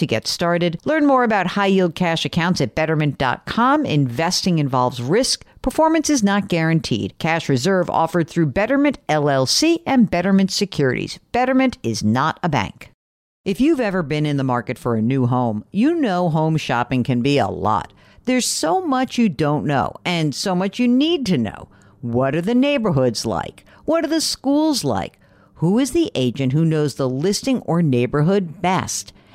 to get started. Learn more about high yield cash accounts at betterment.com. Investing involves risk. Performance is not guaranteed. Cash reserve offered through Betterment LLC and Betterment Securities. Betterment is not a bank. If you've ever been in the market for a new home, you know home shopping can be a lot. There's so much you don't know and so much you need to know. What are the neighborhoods like? What are the schools like? Who is the agent who knows the listing or neighborhood best?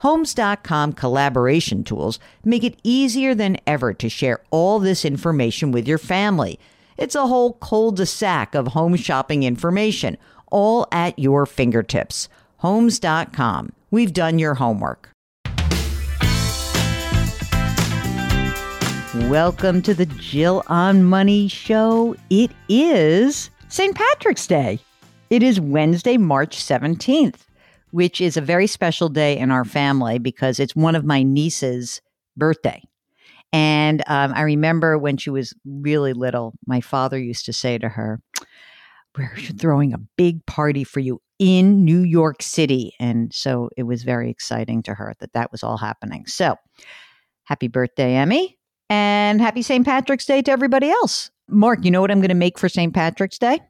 Homes.com collaboration tools make it easier than ever to share all this information with your family. It's a whole cul-de-sac of home shopping information, all at your fingertips. Homes.com. We've done your homework. Welcome to the Jill on Money show. It is St. Patrick's Day. It is Wednesday, March 17th which is a very special day in our family because it's one of my niece's birthday. And um, I remember when she was really little, my father used to say to her, We're throwing a big party for you in New York City. And so it was very exciting to her that that was all happening. So happy birthday, Emmy. And happy St. Patrick's Day to everybody else. Mark, you know what I'm going to make for St. Patrick's Day?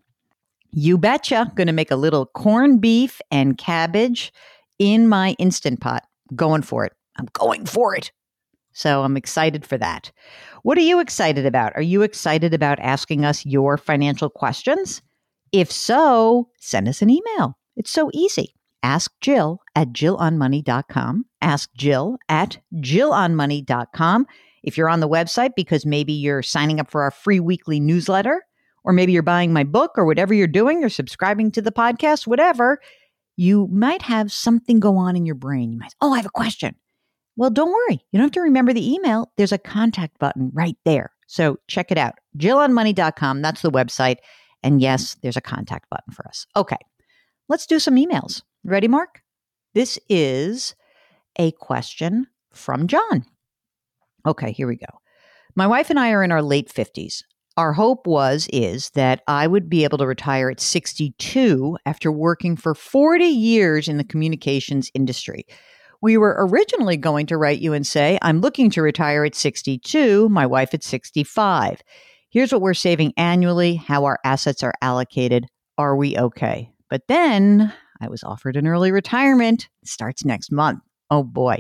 You betcha. Going to make a little corned beef and cabbage in my instant pot. Going for it. I'm going for it. So I'm excited for that. What are you excited about? Are you excited about asking us your financial questions? If so, send us an email. It's so easy. Ask Jill at jillonmoney.com. Ask Jill at jillonmoney.com. If you're on the website because maybe you're signing up for our free weekly newsletter, or maybe you're buying my book or whatever you're doing, or subscribing to the podcast, whatever, you might have something go on in your brain. You might, oh, I have a question. Well, don't worry. You don't have to remember the email. There's a contact button right there. So check it out. JillOnMoney.com. That's the website. And yes, there's a contact button for us. Okay. Let's do some emails. Ready, Mark? This is a question from John. Okay, here we go. My wife and I are in our late 50s our hope was is that I would be able to retire at 62 after working for 40 years in the communications industry. We were originally going to write you and say, I'm looking to retire at 62, my wife at 65. Here's what we're saving annually, how our assets are allocated. Are we okay? But then I was offered an early retirement. Starts next month. Oh boy.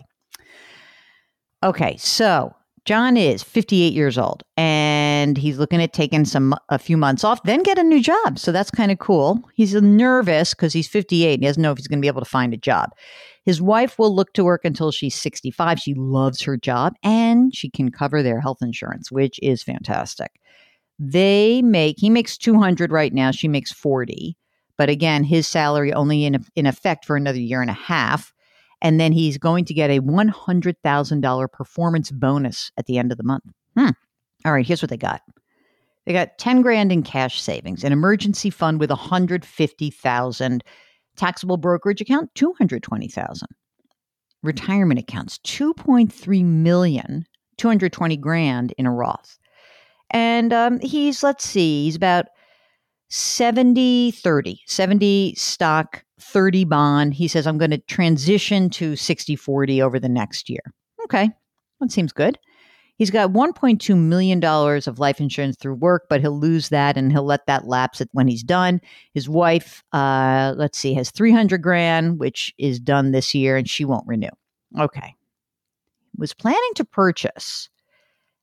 Okay, so John is 58 years old and he's looking at taking some a few months off, then get a new job. So that's kind of cool. He's nervous because he's 58 and he doesn't know if he's going to be able to find a job. His wife will look to work until she's 65. She loves her job and she can cover their health insurance, which is fantastic. They make he makes 200 right now, she makes 40. But again, his salary only in in effect for another year and a half and then he's going to get a $100,000 performance bonus at the end of the month. Hmm. All right, here's what they got. They got 10 grand in cash savings, an emergency fund with 150,000, taxable brokerage account 220,000. Retirement accounts 2.3 million, 220 grand in a Roth. And um, he's let's see, he's about 70 30, 70 stock, 30 bond. He says, I'm going to transition to 60 40 over the next year. Okay, that seems good. He's got $1.2 million of life insurance through work, but he'll lose that and he'll let that lapse when he's done. His wife, uh, let's see, has 300 grand, which is done this year, and she won't renew. Okay. Was planning to purchase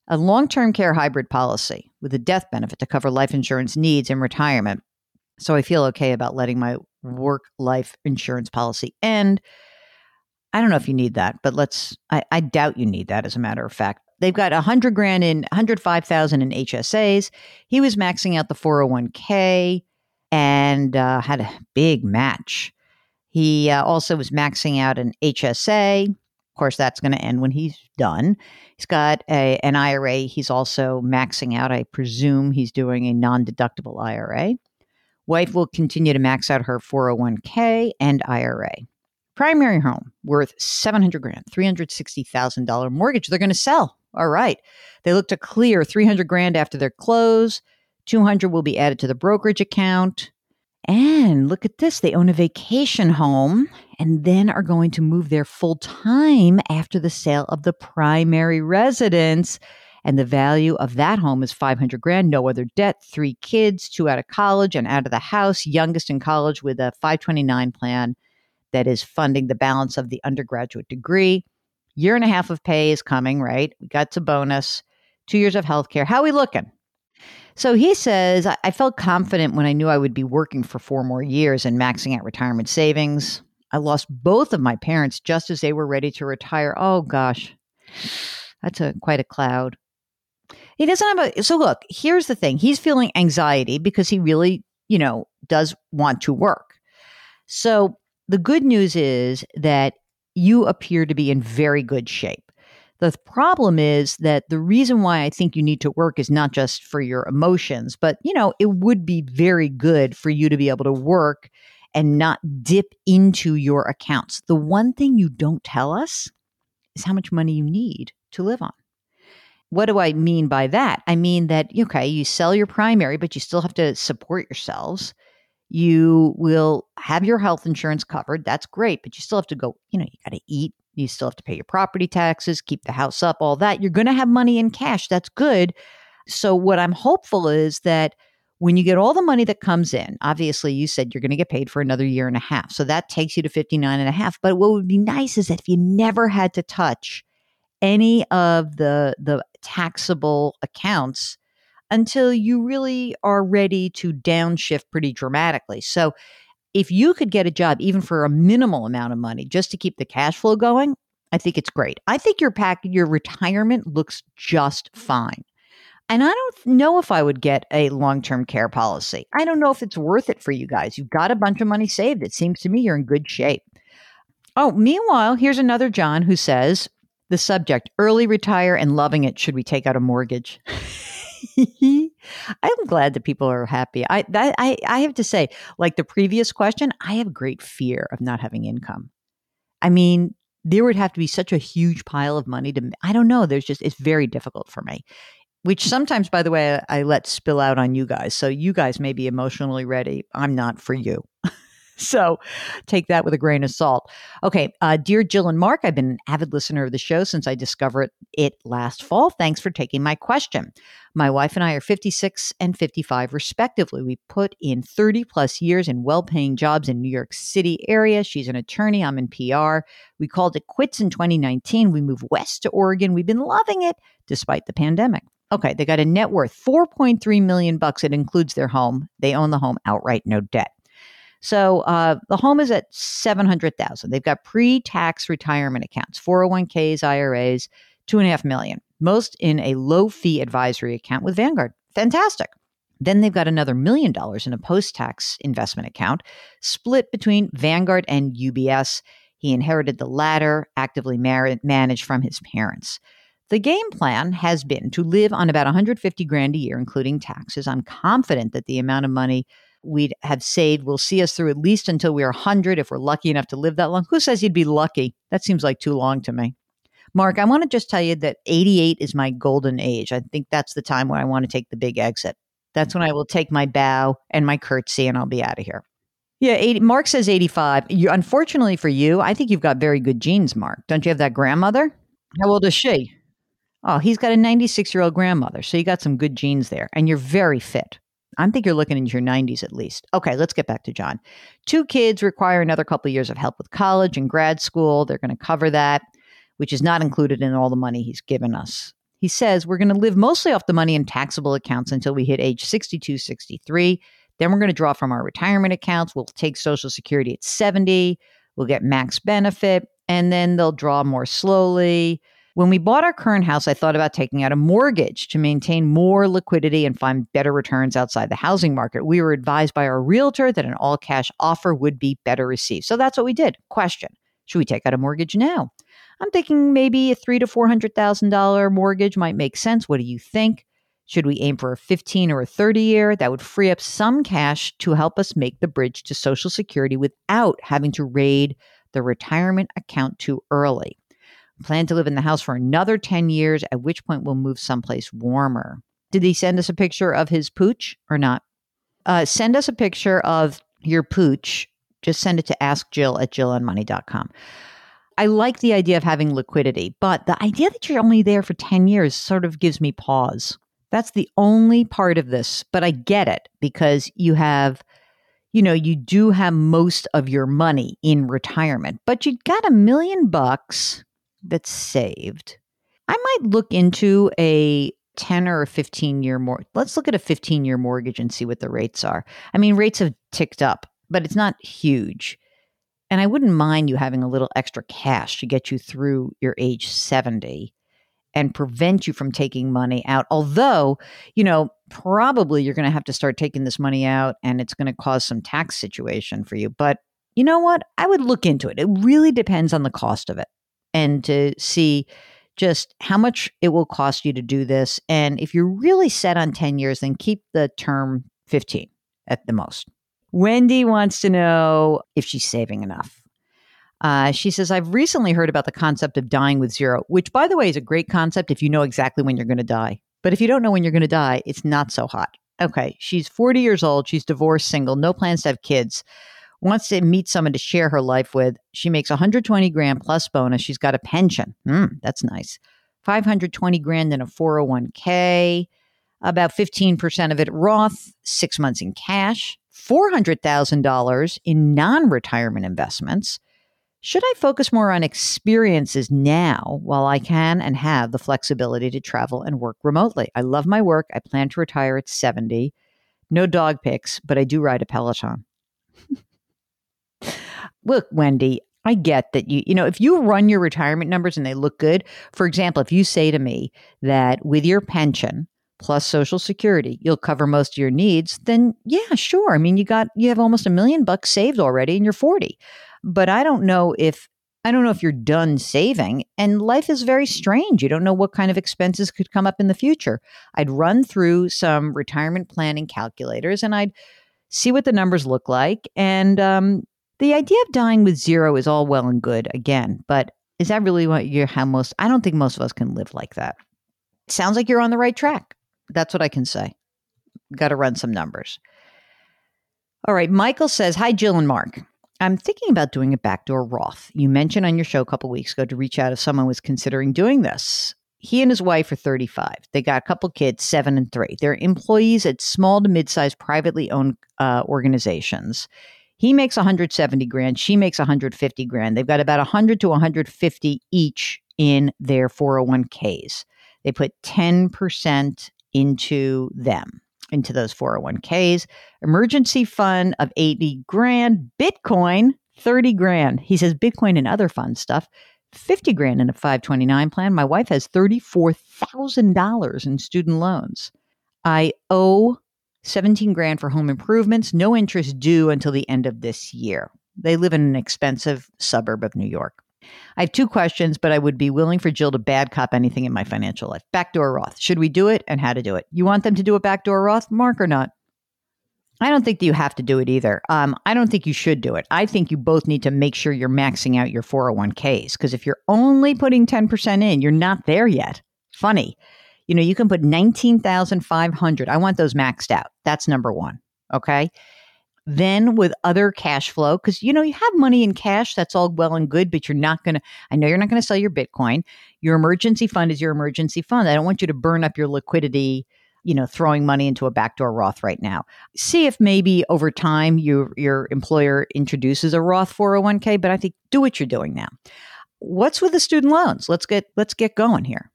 a long term care hybrid policy with a death benefit to cover life insurance needs in retirement. So I feel okay about letting my work life insurance policy end. I don't know if you need that, but let's, I, I doubt you need that as a matter of fact. They've got a hundred grand in 105,000 in HSAs. He was maxing out the 401k and uh, had a big match. He uh, also was maxing out an HSA. Of course, that's going to end when he's done. He's got a, an IRA. He's also maxing out. I presume he's doing a non deductible IRA. Wife will continue to max out her 401k and IRA. Primary home worth 700 grand, $360,000 mortgage they're going to sell. All right. They look to clear 300 grand after their close. 200 will be added to the brokerage account. And look at this. They own a vacation home and then are going to move there full time after the sale of the primary residence. And the value of that home is 500 grand, no other debt, three kids, two out of college and out of the house, youngest in college with a 529 plan that is funding the balance of the undergraduate degree. Year and a half of pay is coming, right? We got to bonus, two years of health care. How are we looking? So he says, I felt confident when I knew I would be working for four more years and maxing out retirement savings. I lost both of my parents just as they were ready to retire. Oh gosh, that's a quite a cloud. He doesn't have a. So look, here's the thing: he's feeling anxiety because he really, you know, does want to work. So the good news is that you appear to be in very good shape. The problem is that the reason why I think you need to work is not just for your emotions, but you know, it would be very good for you to be able to work and not dip into your accounts. The one thing you don't tell us is how much money you need to live on. What do I mean by that? I mean that, okay, you sell your primary, but you still have to support yourselves. You will have your health insurance covered. That's great, but you still have to go, you know, you got to eat, you still have to pay your property taxes, keep the house up, all that. You're going to have money in cash. That's good. So, what I'm hopeful is that when you get all the money that comes in, obviously you said you're going to get paid for another year and a half. So that takes you to 59 and a half. But what would be nice is that if you never had to touch any of the the taxable accounts until you really are ready to downshift pretty dramatically. So if you could get a job even for a minimal amount of money just to keep the cash flow going, I think it's great. I think your pack your retirement looks just fine. And I don't know if I would get a long-term care policy. I don't know if it's worth it for you guys. You've got a bunch of money saved. It seems to me you're in good shape. Oh, meanwhile, here's another John who says the subject early retire and loving it. Should we take out a mortgage? I'm glad that people are happy. I, that, I I have to say, like the previous question, I have great fear of not having income. I mean, there would have to be such a huge pile of money to. I don't know. There's just it's very difficult for me. Which sometimes, by the way, I let spill out on you guys. So you guys may be emotionally ready. I'm not for you. so take that with a grain of salt. Okay, uh, dear Jill and Mark, I've been an avid listener of the show since I discovered it last fall. Thanks for taking my question. My wife and I are 56 and 55, respectively. We put in 30 plus years in well paying jobs in New York City area. She's an attorney. I'm in PR. We called it quits in 2019. We moved west to Oregon. We've been loving it despite the pandemic. Okay, they got a net worth 4.3 million bucks. It includes their home. They own the home outright, no debt. So uh, the home is at 700,000. They've got pre-tax retirement accounts, 401ks, IRAs, two and a half million, most in a low fee advisory account with Vanguard. Fantastic. Then they've got another million dollars in a post tax investment account split between Vanguard and UBS. He inherited the latter, actively mar- managed from his parents. The game plan has been to live on about 150 grand a year, including taxes. I'm confident that the amount of money we'd have saved will see us through at least until we are 100 if we're lucky enough to live that long. Who says you'd be lucky? That seems like too long to me. Mark, I want to just tell you that 88 is my golden age. I think that's the time when I want to take the big exit. That's when I will take my bow and my curtsy and I'll be out of here. Yeah, 80, Mark says 85. You, unfortunately for you, I think you've got very good genes, Mark. Don't you have that grandmother? How old is she? Oh, he's got a 96 year old grandmother. So you got some good genes there, and you're very fit. I think you're looking into your 90s at least. Okay, let's get back to John. Two kids require another couple of years of help with college and grad school. They're going to cover that, which is not included in all the money he's given us. He says we're going to live mostly off the money in taxable accounts until we hit age 62, 63. Then we're going to draw from our retirement accounts. We'll take Social Security at 70. We'll get max benefit, and then they'll draw more slowly. When we bought our current house, I thought about taking out a mortgage to maintain more liquidity and find better returns outside the housing market. We were advised by our realtor that an all cash offer would be better received. So that's what we did. Question Should we take out a mortgage now? I'm thinking maybe a three to four hundred thousand dollar mortgage might make sense. What do you think? Should we aim for a 15 or a 30 year? That would free up some cash to help us make the bridge to Social Security without having to raid the retirement account too early plan to live in the house for another 10 years, at which point we'll move someplace warmer. Did he send us a picture of his pooch or not? Uh, send us a picture of your pooch. Just send it to askjill at jillonmoney.com. I like the idea of having liquidity, but the idea that you're only there for 10 years sort of gives me pause. That's the only part of this, but I get it because you have, you know, you do have most of your money in retirement, but you got a million bucks that's saved, I might look into a 10 or a 15 year more. Let's look at a 15 year mortgage and see what the rates are. I mean, rates have ticked up, but it's not huge. And I wouldn't mind you having a little extra cash to get you through your age 70 and prevent you from taking money out. Although, you know, probably you're going to have to start taking this money out and it's going to cause some tax situation for you. But you know what? I would look into it. It really depends on the cost of it and to see just how much it will cost you to do this. And if you're really set on 10 years, then keep the term 15 at the most. Wendy wants to know if she's saving enough. Uh, she says, I've recently heard about the concept of dying with zero, which, by the way, is a great concept if you know exactly when you're going to die. But if you don't know when you're going to die, it's not so hot. Okay, she's 40 years old. She's divorced, single, no plans to have kids wants to meet someone to share her life with. She makes 120 grand plus bonus. She's got a pension. Mm, that's nice. 520 grand in a 401k, about 15% of it Roth, six months in cash, $400,000 in non retirement investments. Should I focus more on experiences now while I can and have the flexibility to travel and work remotely? I love my work. I plan to retire at 70. No dog pics, but I do ride a Peloton look, Wendy, I get that you, you know, if you run your retirement numbers and they look good, for example, if you say to me that with your pension plus social security, you'll cover most of your needs, then yeah, sure. I mean, you got, you have almost a million bucks saved already and you're 40. But I don't know if, I don't know if you're done saving and life is very strange. You don't know what kind of expenses could come up in the future. I'd run through some retirement planning calculators and I'd see what the numbers look like. And, um, the idea of dying with zero is all well and good again, but is that really what you're how most I don't think most of us can live like that. sounds like you're on the right track. That's what I can say. Got to run some numbers. All right, Michael says, "Hi Jill and Mark. I'm thinking about doing a backdoor Roth. You mentioned on your show a couple weeks ago to reach out if someone was considering doing this. He and his wife are 35. They got a couple kids, seven and three. They're employees at small to mid-sized privately owned uh, organizations. He makes 170 grand. She makes 150 grand. They've got about 100 to 150 each in their 401ks. They put 10% into them, into those 401ks. Emergency fund of 80 grand. Bitcoin, 30 grand. He says Bitcoin and other fun stuff. 50 grand in a 529 plan. My wife has $34,000 in student loans. I owe 17 grand for home improvements, no interest due until the end of this year. They live in an expensive suburb of New York. I have two questions, but I would be willing for Jill to bad cop anything in my financial life. Backdoor Roth. Should we do it and how to do it? You want them to do a backdoor Roth, Mark, or not? I don't think that you have to do it either. Um, I don't think you should do it. I think you both need to make sure you're maxing out your 401ks because if you're only putting 10% in, you're not there yet. Funny you know, you can put 19,500. I want those maxed out. That's number one. Okay. Then with other cash flow, because you know you have money in cash, that's all well and good, but you're not gonna. I know you're not gonna sell your Bitcoin. Your emergency fund is your emergency fund. I don't want you to burn up your liquidity you know throwing money into a backdoor Roth right now. See if maybe over time your your employer introduces a Roth 401k, but I think do what you're doing now. What's with the student loans? Let's get let's get going here.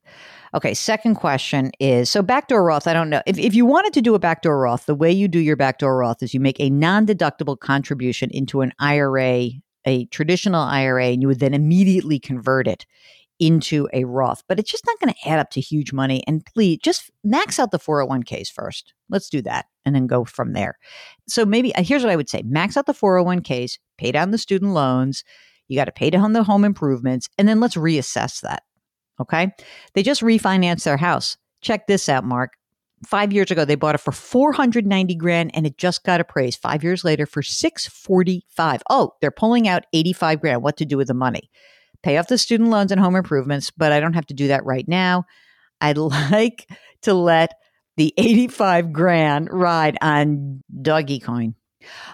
Okay, second question is so backdoor Roth. I don't know. If, if you wanted to do a backdoor Roth, the way you do your backdoor Roth is you make a non deductible contribution into an IRA, a traditional IRA, and you would then immediately convert it into a Roth, but it's just not going to add up to huge money. And please just max out the 401ks first. Let's do that and then go from there. So maybe uh, here's what I would say max out the 401ks, pay down the student loans. You got to pay down the home improvements, and then let's reassess that. Okay. They just refinanced their house. Check this out, Mark. Five years ago, they bought it for 490 grand and it just got appraised five years later for 645. Oh, they're pulling out 85 grand. What to do with the money? pay off the student loans and home improvements, but I don't have to do that right now. I'd like to let the 85 grand ride on doggy coin.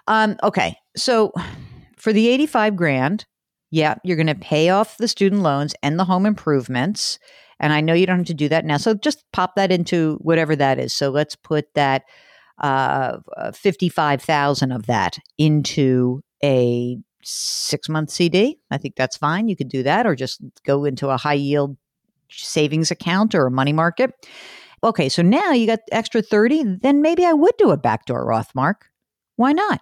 Um, okay. So for the 85 grand, yeah, you're going to pay off the student loans and the home improvements. And I know you don't have to do that now. So just pop that into whatever that is. So let's put that uh, 55,000 of that into a six month CD. I think that's fine. You could do that or just go into a high yield savings account or a money market. Okay, so now you got extra 30, then maybe I would do a backdoor Roth, Mark. Why not?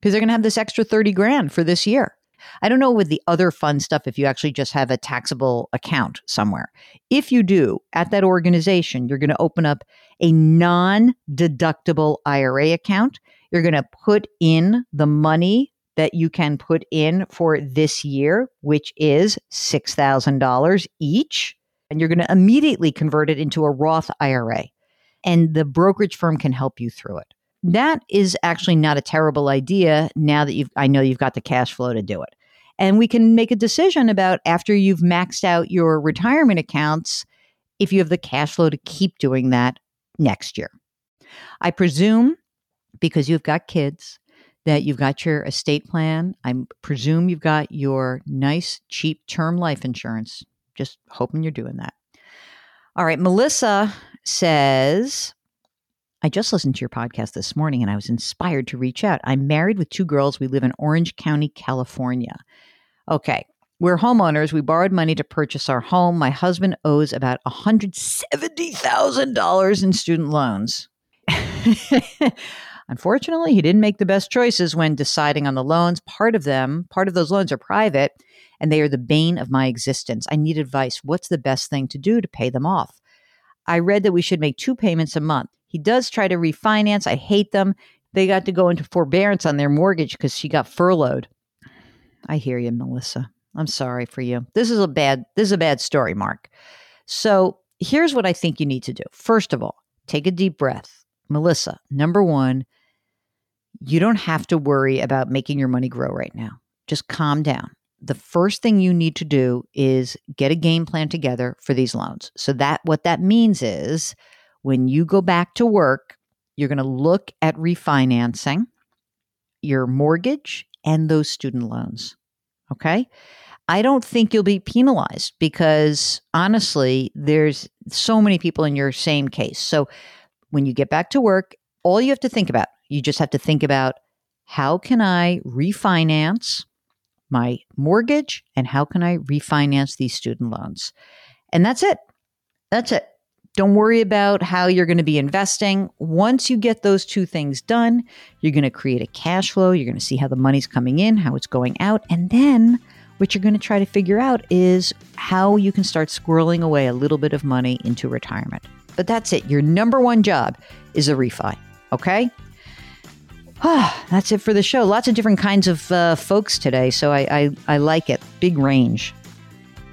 Because they're going to have this extra 30 grand for this year. I don't know with the other fun stuff if you actually just have a taxable account somewhere. If you do, at that organization, you're going to open up a non deductible IRA account. You're going to put in the money that you can put in for this year, which is $6,000 each. And you're going to immediately convert it into a Roth IRA. And the brokerage firm can help you through it. That is actually not a terrible idea now that you've, I know you've got the cash flow to do it. And we can make a decision about after you've maxed out your retirement accounts, if you have the cash flow to keep doing that next year. I presume because you've got kids that you've got your estate plan. I presume you've got your nice, cheap term life insurance. Just hoping you're doing that. All right. Melissa says, I just listened to your podcast this morning and I was inspired to reach out. I'm married with two girls. We live in Orange County, California. Okay. We're homeowners. We borrowed money to purchase our home. My husband owes about $170,000 in student loans. Unfortunately, he didn't make the best choices when deciding on the loans. Part of them, part of those loans are private, and they are the bane of my existence. I need advice. What's the best thing to do to pay them off? I read that we should make two payments a month. He does try to refinance. I hate them. They got to go into forbearance on their mortgage because she got furloughed. I hear you, Melissa. I'm sorry for you. This is a bad this is a bad story, Mark. So, here's what I think you need to do. First of all, take a deep breath. Melissa, number 1, you don't have to worry about making your money grow right now. Just calm down. The first thing you need to do is get a game plan together for these loans. So that what that means is when you go back to work, you're going to look at refinancing your mortgage and those student loans. Okay? I don't think you'll be penalized because honestly, there's so many people in your same case. So when you get back to work, all you have to think about you just have to think about how can I refinance my mortgage and how can I refinance these student loans? And that's it. That's it. Don't worry about how you're going to be investing. Once you get those two things done, you're going to create a cash flow. You're going to see how the money's coming in, how it's going out. And then what you're going to try to figure out is how you can start squirreling away a little bit of money into retirement. But that's it. Your number one job is a refi. Okay? Ah, that's it for the show. Lots of different kinds of uh, folks today, so I, I, I, like it. Big range.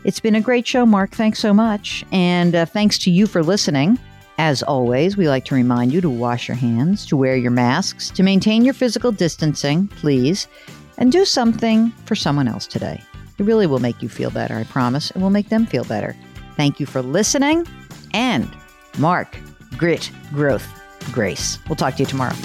It's been a great show, Mark. Thanks so much. And uh, thanks to you for listening. As always, we like to remind you to wash your hands, to wear your masks, to maintain your physical distancing, please, and do something for someone else today. It really will make you feel better, I promise. It will make them feel better. Thank you for listening. And Mark, grit, growth, grace. We'll talk to you tomorrow.